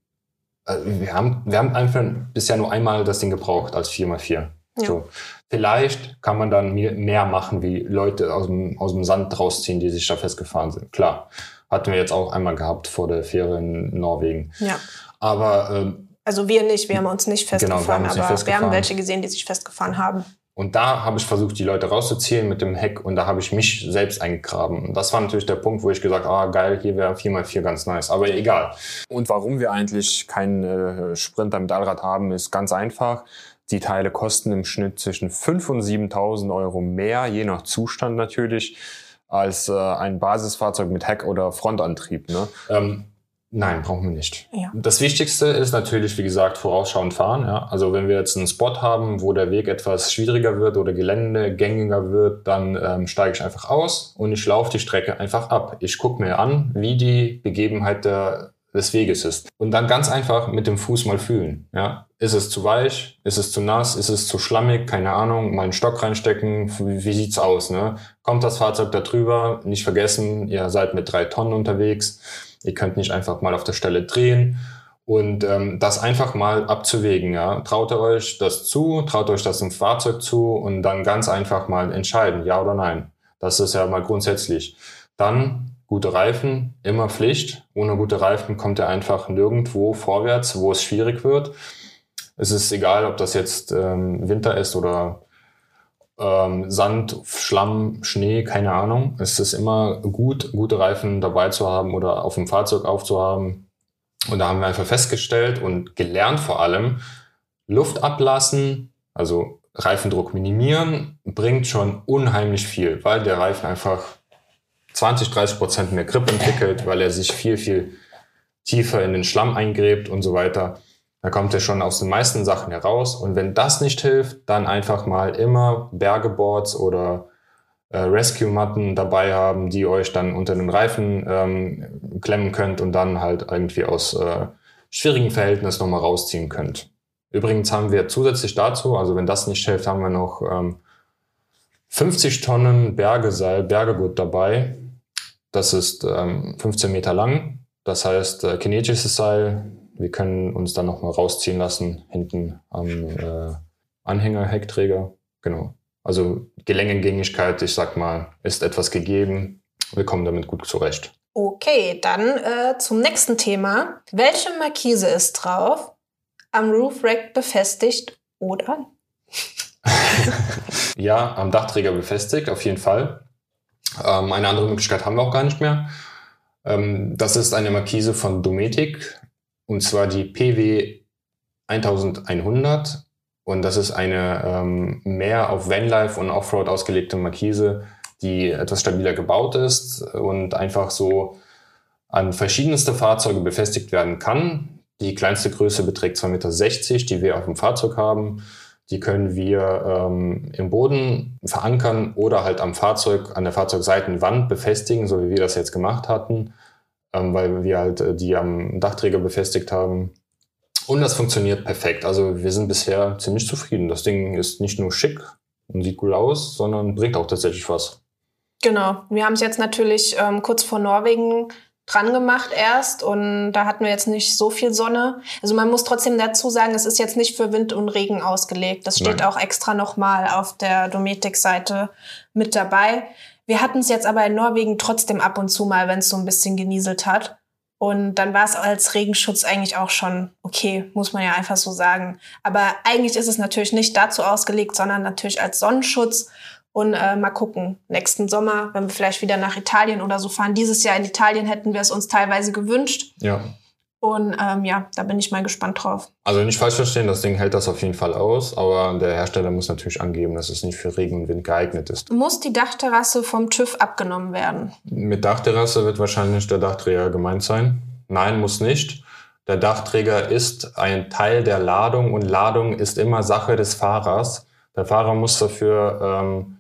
äh, wir haben, wir haben einfach bisher nur einmal das Ding gebraucht als 4x4. Ja. So. Vielleicht kann man dann mehr machen, wie Leute aus dem, aus dem Sand rausziehen, die sich da festgefahren sind. Klar. Hatten wir jetzt auch einmal gehabt vor der Fähre in Norwegen. Ja. Aber ähm, also wir nicht, wir haben uns nicht festgefahren, genau, wir aber nicht festgefahren. wir haben welche gesehen, die sich festgefahren haben. Und da habe ich versucht, die Leute rauszuziehen mit dem Heck und da habe ich mich selbst eingegraben. Und das war natürlich der Punkt, wo ich gesagt habe, ah geil, hier wäre 4x4 ganz nice, aber egal. Und warum wir eigentlich keinen äh, Sprinter mit Allrad haben, ist ganz einfach. Die Teile kosten im Schnitt zwischen 5.000 und 7.000 Euro mehr, je nach Zustand natürlich als äh, ein Basisfahrzeug mit Heck- oder Frontantrieb. Ne? Ähm, nein, brauchen wir nicht. Ja. Das Wichtigste ist natürlich, wie gesagt, vorausschauend fahren. Ja? Also wenn wir jetzt einen Spot haben, wo der Weg etwas schwieriger wird oder Gelände gängiger wird, dann ähm, steige ich einfach aus und ich laufe die Strecke einfach ab. Ich gucke mir an, wie die Begebenheit der des Weges ist. Und dann ganz einfach mit dem Fuß mal fühlen. Ja? Ist es zu weich? Ist es zu nass? Ist es zu schlammig? Keine Ahnung. Mal einen Stock reinstecken. Wie, wie sieht's aus? Ne? Kommt das Fahrzeug da drüber? Nicht vergessen, ihr seid mit drei Tonnen unterwegs. Ihr könnt nicht einfach mal auf der Stelle drehen. Und ähm, das einfach mal abzuwägen. Ja? Traut ihr euch das zu? Traut euch das im Fahrzeug zu? Und dann ganz einfach mal entscheiden, ja oder nein. Das ist ja mal grundsätzlich. Dann Gute Reifen, immer Pflicht. Ohne gute Reifen kommt er einfach nirgendwo vorwärts, wo es schwierig wird. Es ist egal, ob das jetzt ähm, Winter ist oder ähm, Sand, Schlamm, Schnee, keine Ahnung. Es ist immer gut, gute Reifen dabei zu haben oder auf dem Fahrzeug aufzuhaben. Und da haben wir einfach festgestellt und gelernt vor allem, Luft ablassen, also Reifendruck minimieren, bringt schon unheimlich viel, weil der Reifen einfach 20, 30 Prozent mehr Grip entwickelt, weil er sich viel, viel tiefer in den Schlamm eingräbt und so weiter. Da kommt er schon aus den meisten Sachen heraus. Und wenn das nicht hilft, dann einfach mal immer Bergeboards oder äh, Rescue-Matten dabei haben, die euch dann unter den Reifen ähm, klemmen könnt und dann halt irgendwie aus äh, schwierigen Verhältnissen nochmal rausziehen könnt. Übrigens haben wir zusätzlich dazu, also wenn das nicht hilft, haben wir noch ähm, 50 Tonnen Bergeseil, Bergegut dabei, das ist ähm, 15 Meter lang. Das heißt, äh, kinetisches Seil. Wir können uns dann nochmal rausziehen lassen, hinten am äh, Anhänger, Heckträger. Genau. Also Gelenkengängigkeit, ich sag mal, ist etwas gegeben. Wir kommen damit gut zurecht. Okay, dann äh, zum nächsten Thema. Welche Markise ist drauf? Am Roof Rack befestigt oder? ja, am Dachträger befestigt, auf jeden Fall. Ähm, eine andere Möglichkeit haben wir auch gar nicht mehr. Ähm, das ist eine Markise von Dometic und zwar die PW 1100 und das ist eine ähm, mehr auf Vanlife und Offroad ausgelegte Markise, die etwas stabiler gebaut ist und einfach so an verschiedenste Fahrzeuge befestigt werden kann. Die kleinste Größe beträgt 2,60 Meter, die wir auf dem Fahrzeug haben. Die können wir ähm, im Boden verankern oder halt am Fahrzeug, an der Fahrzeugseitenwand befestigen, so wie wir das jetzt gemacht hatten, weil wir halt äh, die am Dachträger befestigt haben. Und das funktioniert perfekt. Also wir sind bisher ziemlich zufrieden. Das Ding ist nicht nur schick und sieht cool aus, sondern bringt auch tatsächlich was. Genau. Wir haben es jetzt natürlich ähm, kurz vor Norwegen dran gemacht erst und da hatten wir jetzt nicht so viel Sonne. Also man muss trotzdem dazu sagen, es ist jetzt nicht für Wind und Regen ausgelegt. Das steht Nein. auch extra nochmal auf der Dometic-Seite mit dabei. Wir hatten es jetzt aber in Norwegen trotzdem ab und zu mal, wenn es so ein bisschen genieselt hat. Und dann war es als Regenschutz eigentlich auch schon okay, muss man ja einfach so sagen. Aber eigentlich ist es natürlich nicht dazu ausgelegt, sondern natürlich als Sonnenschutz. Und äh, mal gucken, nächsten Sommer, wenn wir vielleicht wieder nach Italien oder so fahren. Dieses Jahr in Italien hätten wir es uns teilweise gewünscht. Ja. Und ähm, ja, da bin ich mal gespannt drauf. Also nicht falsch verstehen, das Ding hält das auf jeden Fall aus, aber der Hersteller muss natürlich angeben, dass es nicht für Regen und Wind geeignet ist. Muss die Dachterrasse vom TÜV abgenommen werden? Mit Dachterrasse wird wahrscheinlich der Dachträger gemeint sein. Nein, muss nicht. Der Dachträger ist ein Teil der Ladung und Ladung ist immer Sache des Fahrers. Der Fahrer muss dafür ähm,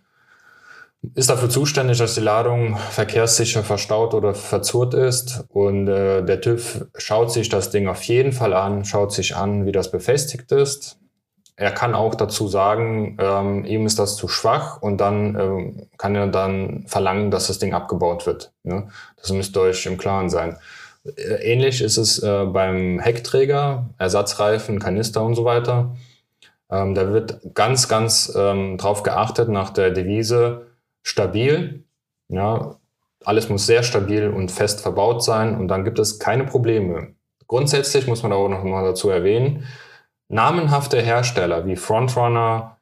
ist dafür zuständig, dass die Ladung verkehrssicher verstaut oder verzurrt ist. Und äh, der TÜV schaut sich das Ding auf jeden Fall an, schaut sich an, wie das befestigt ist. Er kann auch dazu sagen, ähm, ihm ist das zu schwach und dann ähm, kann er dann verlangen, dass das Ding abgebaut wird. Ne? Das müsst ihr euch im Klaren sein. Äh, ähnlich ist es äh, beim Heckträger, Ersatzreifen, Kanister und so weiter. Ähm, da wird ganz, ganz ähm, drauf geachtet nach der Devise, stabil. Ja, alles muss sehr stabil und fest verbaut sein und dann gibt es keine Probleme. Grundsätzlich muss man auch noch mal dazu erwähnen, namenhafte Hersteller wie Frontrunner,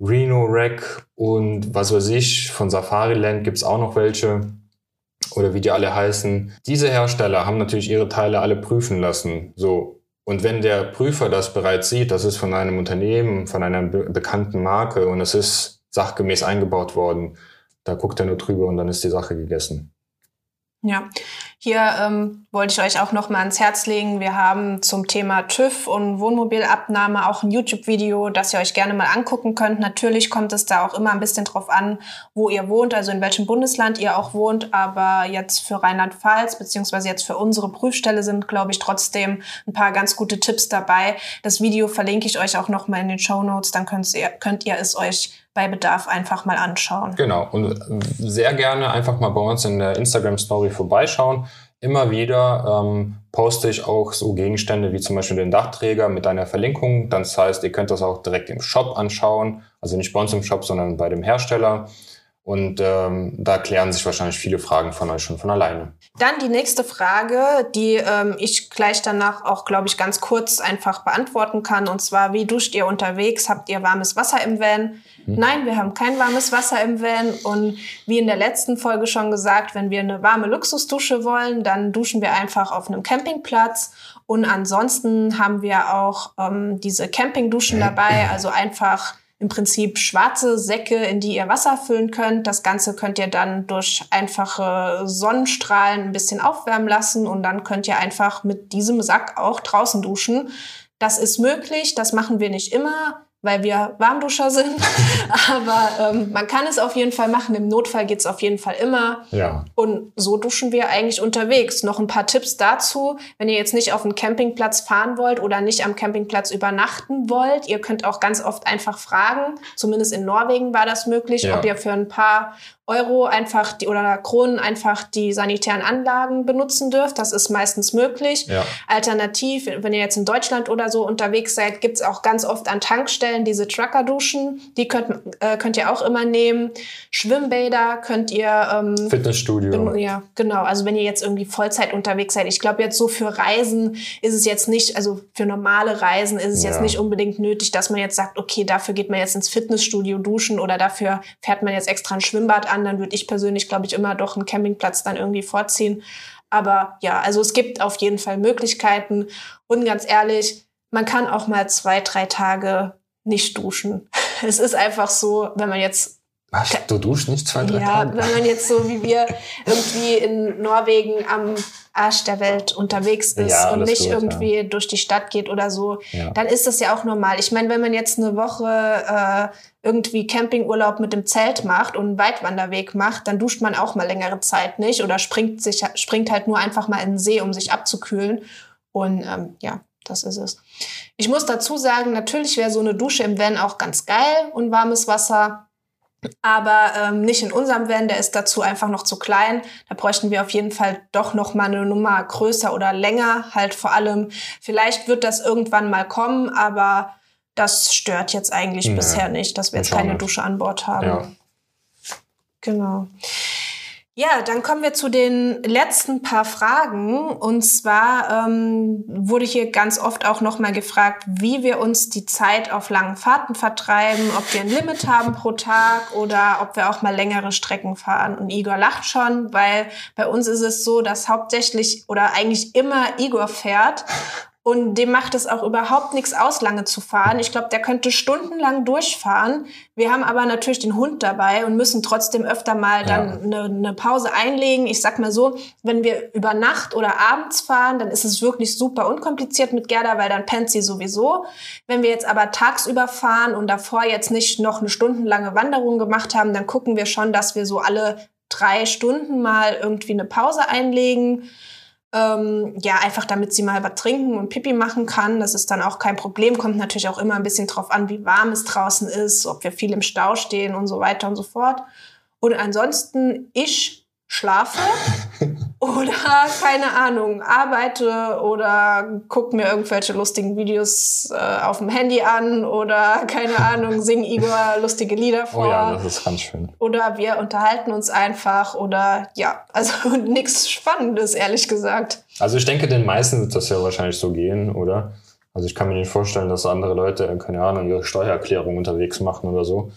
Reno Rack und was weiß ich, von Safariland gibt es auch noch welche oder wie die alle heißen. Diese Hersteller haben natürlich ihre Teile alle prüfen lassen. So. Und wenn der Prüfer das bereits sieht, das ist von einem Unternehmen, von einer be bekannten Marke und es ist sachgemäß eingebaut worden, da guckt er nur drüber und dann ist die Sache gegessen. Ja, hier ähm, wollte ich euch auch noch mal ans Herz legen. Wir haben zum Thema TÜV und Wohnmobilabnahme auch ein YouTube-Video, das ihr euch gerne mal angucken könnt. Natürlich kommt es da auch immer ein bisschen drauf an, wo ihr wohnt, also in welchem Bundesland ihr auch wohnt. Aber jetzt für Rheinland-Pfalz beziehungsweise jetzt für unsere Prüfstelle sind, glaube ich, trotzdem ein paar ganz gute Tipps dabei. Das Video verlinke ich euch auch noch mal in den Show Notes. Dann könnt ihr, könnt ihr es euch bei Bedarf einfach mal anschauen. Genau. Und sehr gerne einfach mal bei uns in der Instagram Story vorbeischauen. Immer wieder ähm, poste ich auch so Gegenstände wie zum Beispiel den Dachträger mit einer Verlinkung. Das heißt, ihr könnt das auch direkt im Shop anschauen. Also nicht bei uns im Shop, sondern bei dem Hersteller. Und ähm, da klären sich wahrscheinlich viele Fragen von euch schon von alleine. Dann die nächste Frage, die ähm, ich gleich danach auch, glaube ich, ganz kurz einfach beantworten kann. Und zwar, wie duscht ihr unterwegs? Habt ihr warmes Wasser im Van? Hm. Nein, wir haben kein warmes Wasser im Van. Und wie in der letzten Folge schon gesagt, wenn wir eine warme Luxusdusche wollen, dann duschen wir einfach auf einem Campingplatz. Und ansonsten haben wir auch ähm, diese Campingduschen dabei, also einfach im Prinzip schwarze Säcke, in die ihr Wasser füllen könnt. Das Ganze könnt ihr dann durch einfache Sonnenstrahlen ein bisschen aufwärmen lassen und dann könnt ihr einfach mit diesem Sack auch draußen duschen. Das ist möglich, das machen wir nicht immer weil wir Warmduscher sind. Aber ähm, man kann es auf jeden Fall machen. Im Notfall geht's auf jeden Fall immer. Ja. Und so duschen wir eigentlich unterwegs. Noch ein paar Tipps dazu. Wenn ihr jetzt nicht auf einen Campingplatz fahren wollt oder nicht am Campingplatz übernachten wollt, ihr könnt auch ganz oft einfach fragen. Zumindest in Norwegen war das möglich, ja. ob ihr für ein paar Euro einfach die oder Kronen einfach die sanitären Anlagen benutzen dürft. Das ist meistens möglich. Ja. Alternativ, wenn ihr jetzt in Deutschland oder so unterwegs seid, gibt's auch ganz oft an Tankstellen diese Trucker-Duschen. Die könnt, äh, könnt ihr auch immer nehmen. Schwimmbäder könnt ihr. Ähm, Fitnessstudio. Ja, genau. Also wenn ihr jetzt irgendwie Vollzeit unterwegs seid. Ich glaube jetzt so für Reisen ist es jetzt nicht, also für normale Reisen ist es ja. jetzt nicht unbedingt nötig, dass man jetzt sagt, okay, dafür geht man jetzt ins Fitnessstudio duschen oder dafür fährt man jetzt extra ein Schwimmbad an an, dann würde ich persönlich, glaube ich, immer doch einen Campingplatz dann irgendwie vorziehen. Aber ja, also es gibt auf jeden Fall Möglichkeiten. Und ganz ehrlich, man kann auch mal zwei, drei Tage nicht duschen. Es ist einfach so, wenn man jetzt Was? Du duschst nicht zwei, drei Ja, Tage? wenn man jetzt so wie wir irgendwie in Norwegen am Arsch der Welt unterwegs ist Ja, und nicht gut, irgendwie durch die Stadt geht oder so, Ja. dann ist das ja auch normal. Ich meine, wenn man jetzt eine Woche äh, irgendwie Campingurlaub mit dem Zelt macht und einen Weitwanderweg macht, dann duscht man auch mal längere Zeit nicht oder springt, sich, springt halt nur einfach mal in den See, um sich abzukühlen. Und ähm, ja, das ist es. Ich muss dazu sagen, natürlich wäre so eine Dusche im Van auch ganz geil und warmes Wasser. Aber ähm, nicht in unserem Van, der ist dazu einfach noch zu klein. Da bräuchten wir auf jeden Fall doch noch mal eine Nummer größer oder länger. Halt vor allem, vielleicht wird das irgendwann mal kommen, aber das stört jetzt eigentlich Nee. bisher nicht, dass wir jetzt keine. Dusche an Bord haben. Ja. Genau. Ja, dann kommen wir zu den letzten paar Fragen. Und zwar ähm, wurde hier ganz oft auch nochmal gefragt, wie wir uns die Zeit auf langen Fahrten vertreiben, ob wir ein Limit haben pro Tag oder ob wir auch mal längere Strecken fahren. Und Igor lacht schon, weil bei uns ist es so, dass hauptsächlich oder eigentlich immer Igor fährt. Und dem macht es auch überhaupt nichts aus, lange zu fahren. Ich glaube, der könnte stundenlang durchfahren. Wir haben aber natürlich den Hund dabei und müssen trotzdem öfter mal dann eine, eine Pause einlegen. Ich sag mal so, wenn wir über Nacht oder abends fahren, dann ist es wirklich super unkompliziert mit Gerda, weil dann pennt sie sowieso. Wenn wir jetzt aber tagsüber fahren und davor jetzt nicht noch eine stundenlange Wanderung gemacht haben, dann gucken wir schon, dass wir so alle drei Stunden mal irgendwie eine Pause einlegen. Ähm, ja, einfach damit sie mal was trinken und Pipi machen kann. Das ist dann auch kein Problem. Kommt natürlich auch immer ein bisschen drauf an, wie warm es draußen ist, ob wir viel im Stau stehen und so weiter und so fort. Und ansonsten, ich schlafe oder, keine Ahnung, arbeite oder gucke mir irgendwelche lustigen Videos äh, auf dem Handy an oder, keine Ahnung, sing Igor lustige Lieder vor. Oh ja, das ist ganz schön. Oder wir unterhalten uns einfach oder ja, also nichts Spannendes, ehrlich gesagt. Also ich denke, den meisten wird das ja wahrscheinlich so gehen, oder? Also ich kann mir nicht vorstellen, dass andere Leute, keine Ahnung, ihre Steuererklärung unterwegs machen oder so.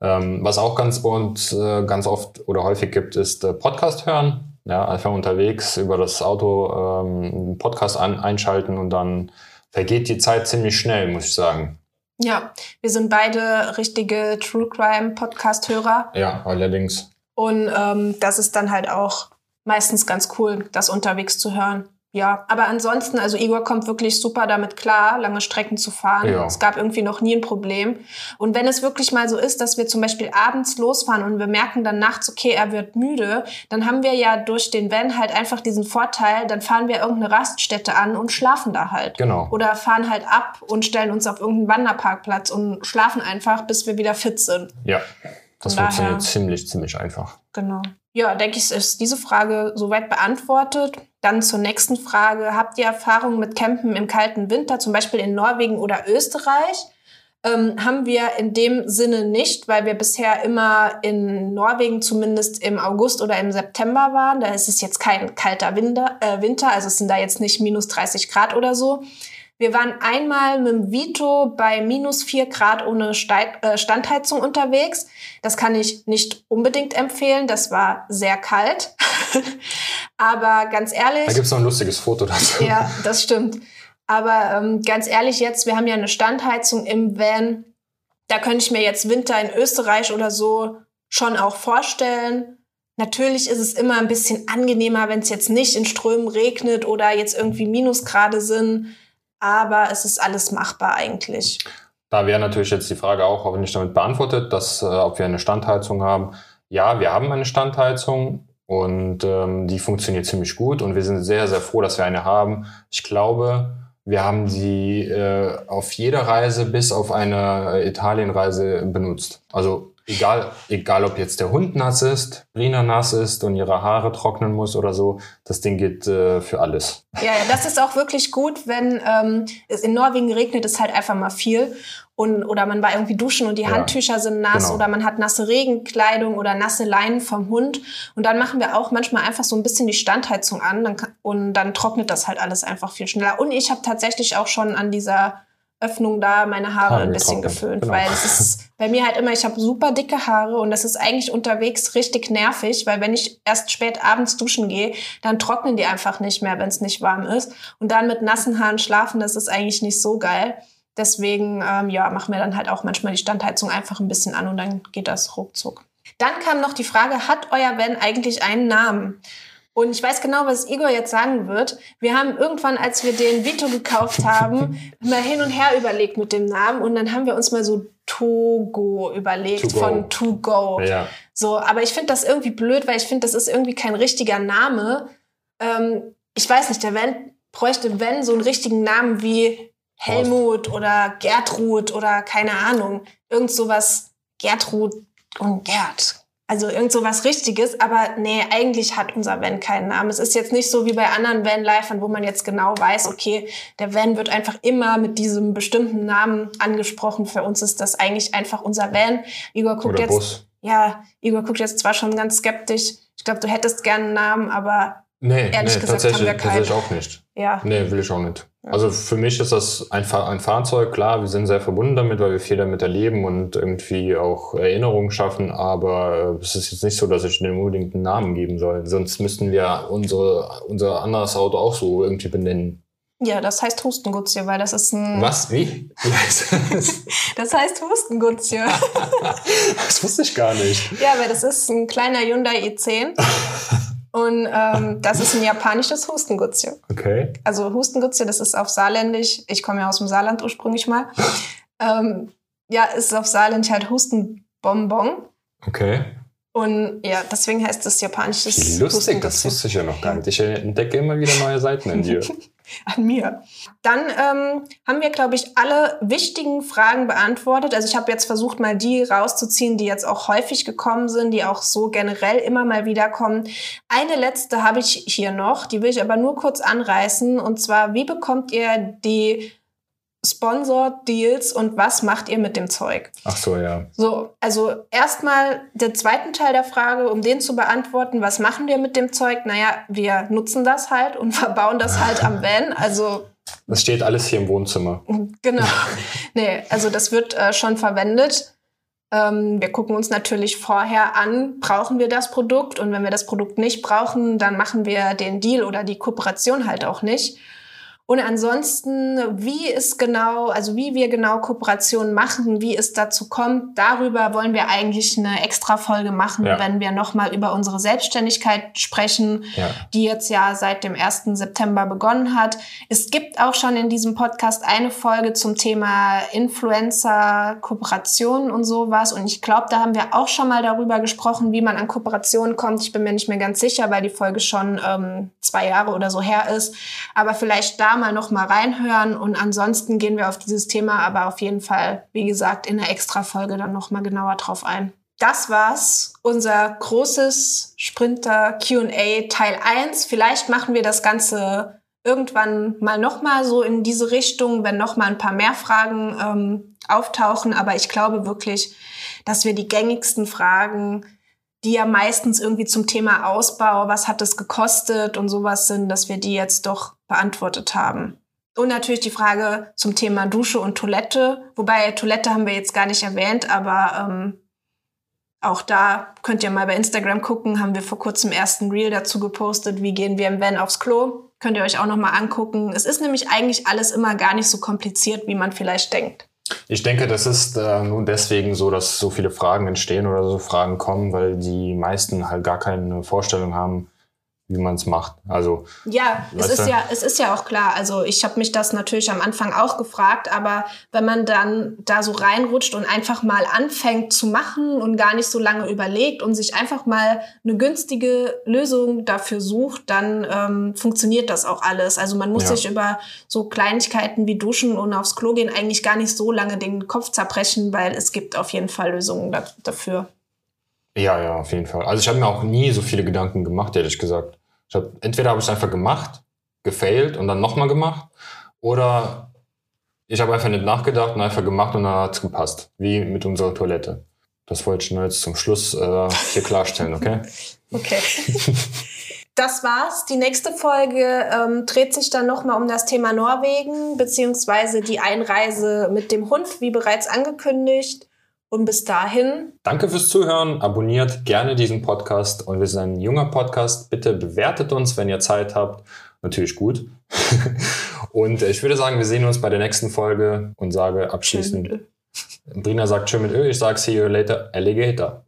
Ähm, was auch ganz bei uns äh, ganz oft oder häufig gibt, ist äh, Podcast hören. Ja, einfach unterwegs über das Auto ähm, einen Podcast an, einschalten und dann vergeht die Zeit ziemlich schnell, muss ich sagen. Ja, wir sind beide richtige True Crime Podcast-Hörer Ja, allerdings. und ähm, das ist dann halt auch meistens ganz cool, das unterwegs zu hören. Ja, aber ansonsten, also Igor kommt wirklich super damit klar, lange Strecken zu fahren. Ja. Es gab irgendwie noch nie ein Problem. Und wenn es wirklich mal so ist, dass wir zum Beispiel abends losfahren und wir merken dann nachts, okay, er wird müde, dann haben wir ja durch den Van halt einfach diesen Vorteil, dann fahren wir irgendeine Raststätte an und schlafen da halt. Genau. Oder fahren halt ab und stellen uns auf irgendeinen Wanderparkplatz und schlafen einfach, bis wir wieder fit sind. Ja, das Von daher- funktioniert ziemlich, ziemlich einfach. Genau. Ja, denke ich, ist diese Frage soweit beantwortet. Dann zur nächsten Frage. Habt ihr Erfahrungen mit Campen im kalten Winter, zum Beispiel in Norwegen oder Österreich? Ähm, haben wir in dem Sinne nicht, weil wir bisher immer in Norwegen zumindest im August oder im September waren. Da ist es jetzt kein kalter Winter, äh, Winter also es sind da jetzt nicht minus 30 Grad oder so. Wir waren einmal mit dem Vito bei minus 4 Grad ohne äh, Standheizung unterwegs. Das kann ich nicht unbedingt empfehlen. Das war sehr kalt. Aber ganz ehrlich. Da gibt es noch ein lustiges Foto dazu. Ja, das stimmt. Aber ähm, ganz ehrlich jetzt, wir haben ja eine Standheizung im Van. Da könnte ich mir jetzt Winter in Österreich oder so schon auch vorstellen. Natürlich ist es immer ein bisschen angenehmer, wenn es jetzt nicht in Strömen regnet oder jetzt irgendwie Minusgrade sind. Aber es ist alles machbar eigentlich. Da wäre natürlich jetzt die Frage auch hoffentlich damit beantwortet, dass, äh, ob wir eine Standheizung haben. Ja, wir haben eine Standheizung und ähm, die funktioniert ziemlich gut und wir sind sehr, sehr froh, dass wir eine haben. Ich glaube, wir haben die äh, auf jeder Reise bis auf eine äh, Italienreise benutzt. Also egal, egal ob jetzt der Hund nass ist, Brina nass ist und ihre Haare trocknen muss oder so, das Ding geht äh, für alles. Ja, das ist auch wirklich gut, wenn ähm, es in Norwegen regnet es halt einfach mal viel und oder man war irgendwie duschen und die Ja, Handtücher sind nass genau. oder man hat nasse Regenkleidung oder nasse Leinen vom Hund und dann machen wir auch manchmal einfach so ein bisschen die Standheizung an dann und dann trocknet das halt alles einfach viel schneller und ich habe tatsächlich auch schon an dieser Öffnung da meine Haare ein bisschen getrocknet, geföhnt, genau. weil es ist bei mir halt immer, ich habe super dicke Haare und das ist eigentlich unterwegs richtig nervig, weil wenn ich erst spät abends duschen gehe, dann trocknen die einfach nicht mehr, wenn es nicht warm ist. Und dann mit nassen Haaren schlafen, das ist eigentlich nicht so geil. Deswegen ähm, ja, machen wir dann halt auch manchmal die Standheizung einfach ein bisschen an und dann geht das ruckzuck. Dann kam noch die Frage, hat euer Van eigentlich einen Namen? Und ich weiß genau, was Igor jetzt sagen wird. Wir haben irgendwann, als wir den Vito gekauft haben, mal hin und her überlegt mit dem Namen und dann haben wir uns mal so Togo überlegt To von To Go. Ja. So, aber ich finde das irgendwie blöd, weil ich finde, das ist irgendwie kein richtiger Name. Ähm, ich weiß nicht, der Van bräuchte, wenn, so einen richtigen Namen wie Helmut oder Gertrud oder keine Ahnung. Irgend sowas, Gertrud und Gerd. Also irgend sowas Richtiges, aber nee, eigentlich hat unser Van keinen Namen. Es ist jetzt nicht so wie bei anderen Van-Lifern, wo man jetzt genau weiß, okay, der Van wird einfach immer mit diesem bestimmten Namen angesprochen. Für uns ist das eigentlich einfach unser Van. Igor guckt Oder jetzt, Bus. ja, Igor guckt jetzt zwar schon ganz skeptisch. Ich glaube, du hättest gerne einen Namen, aber Nee, Ehrlich nee gesagt tatsächlich, haben wir keinen. tatsächlich auch nicht. ja. Nee, will ich auch nicht. Also für mich ist das ein, Fahr ein Fahrzeug, klar, wir sind sehr verbunden damit, weil wir viel damit erleben und irgendwie auch Erinnerungen schaffen, aber äh, es ist jetzt nicht so, dass ich dem unbedingt einen Namen geben soll. Sonst müssten wir unsere, unser anderes Auto auch so irgendwie benennen. Ja, das heißt Hustengutzje, weil das ist ein. Was? Wie? Wie heißt das? Das heißt Hustengutzje. das wusste ich gar nicht. ja, weil das ist ein kleiner Hyundai i10. Und ähm, das ist ein japanisches Hustengutzje. Okay. Also Hustengutzje, das ist auf Saarländisch. Ich komme ja aus dem Saarland ursprünglich mal. Ähm, ja, ist auf Saarländisch halt Hustenbonbon. Okay. Und ja, deswegen heißt es japanisches Wie lustig, das wusste ich ja noch gar nicht. Ich entdecke immer wieder neue Seiten in dir. an mir. Dann ähm, haben wir, glaube ich, alle wichtigen Fragen beantwortet. Also ich habe jetzt versucht, mal die rauszuziehen, die jetzt auch häufig gekommen sind, die auch so generell immer mal wieder kommen. Eine letzte habe ich hier noch, die will ich aber nur kurz anreißen. Und zwar, wie bekommt ihr die Sponsor-Deals und was macht ihr mit dem Zeug? Ach so, ja. So, also erstmal der zweiten Teil der Frage, um den zu beantworten, was machen wir mit dem Zeug? Naja, wir nutzen das halt und verbauen das halt am Van. Also Das steht alles hier im Wohnzimmer. Genau. nee, also das wird äh, schon verwendet. Ähm, wir gucken uns natürlich vorher an, brauchen wir das Produkt? Und wenn wir das Produkt nicht brauchen, dann machen wir den Deal oder die Kooperation halt auch nicht. Und ansonsten, wie es genau, also wie wir genau Kooperationen machen, wie es dazu kommt, darüber wollen wir eigentlich eine extra Folge machen, Ja. wenn wir nochmal über unsere Selbstständigkeit sprechen, Ja. die jetzt ja seit dem 1. September begonnen hat. Es gibt auch schon in diesem Podcast eine Folge zum Thema Influencer, Kooperationen und sowas. Und ich glaube, da haben wir auch schon mal darüber gesprochen, wie man an Kooperationen kommt. Ich bin mir nicht mehr ganz sicher, weil die Folge schon ähm, zwei Jahre oder so her ist. Aber vielleicht da mal noch mal reinhören. Und ansonsten gehen wir auf dieses Thema aber auf jeden Fall, wie gesagt, in der Extra-Folge dann noch mal genauer drauf ein. Das war's, unser großes Sprinter Q&A Teil 1. Vielleicht machen wir das Ganze irgendwann mal noch mal so in diese Richtung, wenn noch mal ein paar mehr Fragen ähm, auftauchen. Aber ich glaube wirklich, dass wir die gängigsten Fragen, die ja meistens irgendwie zum Thema Ausbau, was hat es gekostet und sowas sind, dass wir die jetzt doch beantwortet haben. Und natürlich die Frage zum Thema Dusche und Toilette. Wobei Toilette haben wir jetzt gar nicht erwähnt, aber ähm, auch da könnt ihr mal bei Instagram gucken, haben wir vor kurzem ersten Reel dazu gepostet, wie gehen wir im Van aufs Klo. Könnt ihr euch auch noch mal angucken. Es ist nämlich eigentlich alles immer gar nicht so kompliziert, wie man vielleicht denkt. Ich denke, das ist äh, nun deswegen so, dass so viele Fragen entstehen oder so Fragen kommen, weil die meisten halt gar keine Vorstellung haben, wie man es macht. Also Ja, es ist ja, es ist ja auch klar. Also ich habe mich das natürlich am Anfang auch gefragt, aber wenn man dann da so reinrutscht und einfach mal anfängt zu machen und gar nicht so lange überlegt und sich einfach mal eine günstige Lösung dafür sucht, dann ähm, funktioniert das auch alles. Also man muss Ja. sich über so Kleinigkeiten wie Duschen und aufs Klo gehen eigentlich gar nicht so lange den Kopf zerbrechen, weil es gibt auf jeden Fall Lösungen da, dafür. ja, ja, auf jeden Fall. Also ich habe mir auch nie so viele Gedanken gemacht, ehrlich gesagt. Hab, entweder habe ich es einfach gemacht, gefailt und dann nochmal gemacht, oder ich habe einfach nicht nachgedacht und einfach gemacht und dann hat es gepasst. Wie mit unserer Toilette. Das wollte ich nur jetzt zum Schluss äh, hier klarstellen, okay? Okay. Das war's. Die nächste Folge ähm, dreht sich dann nochmal um das Thema Norwegen, beziehungsweise die Einreise mit dem Hund, wie bereits angekündigt. Und bis dahin, Danke fürs Zuhören. Abonniert gerne diesen Podcast und wir sind ein junger Podcast. Bitte bewertet uns, wenn ihr Zeit habt. Natürlich gut. Und ich würde sagen, wir sehen uns bei der nächsten Folge und sage abschließend. Brina sagt schön mit Ö, ich sage see you later, Alligator.